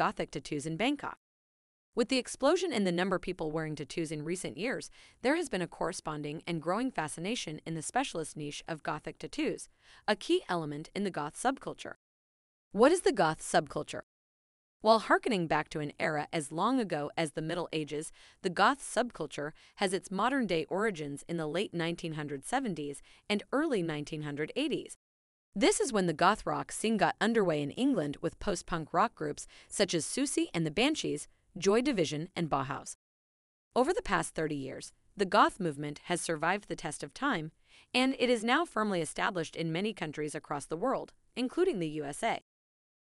Gothic tattoos in Bangkok. With the explosion in the number of people wearing tattoos in recent years, there has been a corresponding and growing fascination in the specialist niche of Gothic tattoos, a key element in the Goth subculture. What is the Goth subculture? While harkening back to an era as long ago as the Middle Ages, the Goth subculture has its modern day origins in the late 1970s and early 1980s. This is when the goth rock scene got underway in England with post punk rock groups such as Siouxsie and the Banshees, Joy Division, and Bauhaus. Over the past 30 years, the goth movement has survived the test of time, and it is now firmly established in many countries across the world, including the USA.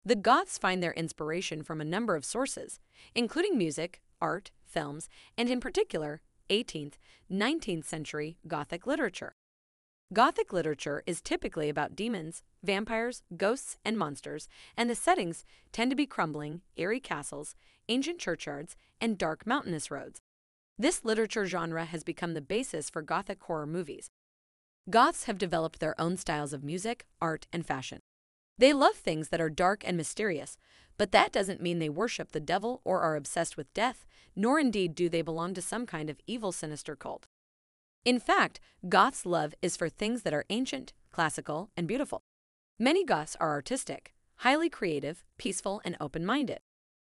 The Goths find their inspiration from a number of sources, including music, art, films, and in particular, 18th, 19th century Gothic literature. Gothic literature is typically about demons, vampires, ghosts, and monsters, and the settings tend to be crumbling, eerie castles, ancient churchyards, and dark mountainous roads. This literature genre has become the basis for Gothic horror movies. Goths have developed their own styles of music, art, and fashion. They love things that are dark and mysterious, but that doesn't mean they worship the devil or are obsessed with death, nor indeed do they belong to some kind of evil, sinister cult. In fact, Goths' love is for things that are ancient, classical, and beautiful. Many Goths are artistic, highly creative, peaceful, and open minded.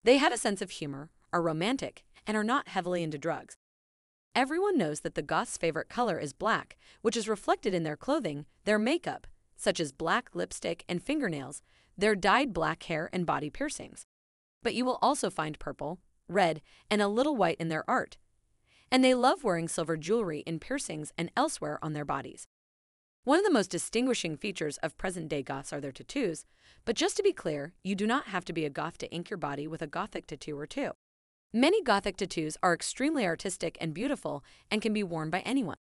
They have a sense of humor, are romantic, and are not heavily into drugs. Everyone knows that the Goths' favorite color is black, which is reflected in their clothing, their makeup, such as black lipstick and fingernails, their dyed black hair and body piercings. But you will also find purple, red, and a little white in their art, and they love wearing silver jewelry in piercings and elsewhere on their bodies. One of the most distinguishing features of present day goths are their tattoos, but just to be clear, you do not have to be a goth to ink your body with a gothic tattoo or two. Many gothic tattoos are extremely artistic and beautiful and can be worn by anyone.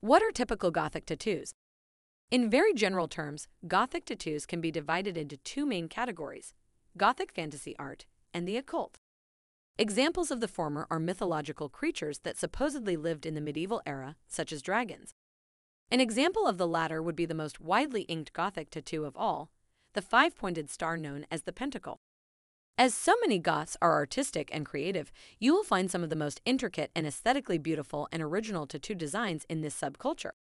What are typical gothic tattoos? In very general terms, gothic tattoos can be divided into two main categories gothic fantasy art and the occult. Examples of the former are mythological creatures that supposedly lived in the medieval era, such as dragons. An example of the latter would be the most widely inked Gothic tattoo of all, the five pointed star known as the pentacle. As so many Goths are artistic and creative, you will find some of the most intricate and aesthetically beautiful and original tattoo designs in this subculture.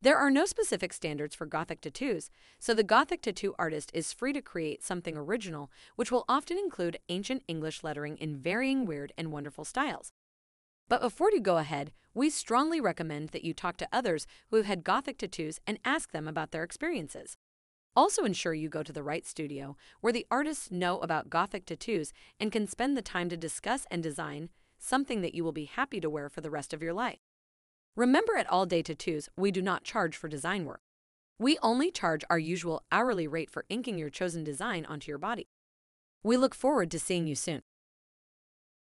There are no specific standards for Gothic tattoos, so the Gothic tattoo artist is free to create something original, which will often include ancient English lettering in varying weird and wonderful styles. But before you go ahead, we strongly recommend that you talk to others who have had Gothic tattoos and ask them about their experiences. Also ensure you go to the right studio, where the artists know about Gothic tattoos and can spend the time to discuss and design something that you will be happy to wear for the rest of your life. Remember at All Day Tattoos, we do not charge for design work. We only charge our usual hourly rate for inking your chosen design onto your body. We look forward to seeing you soon.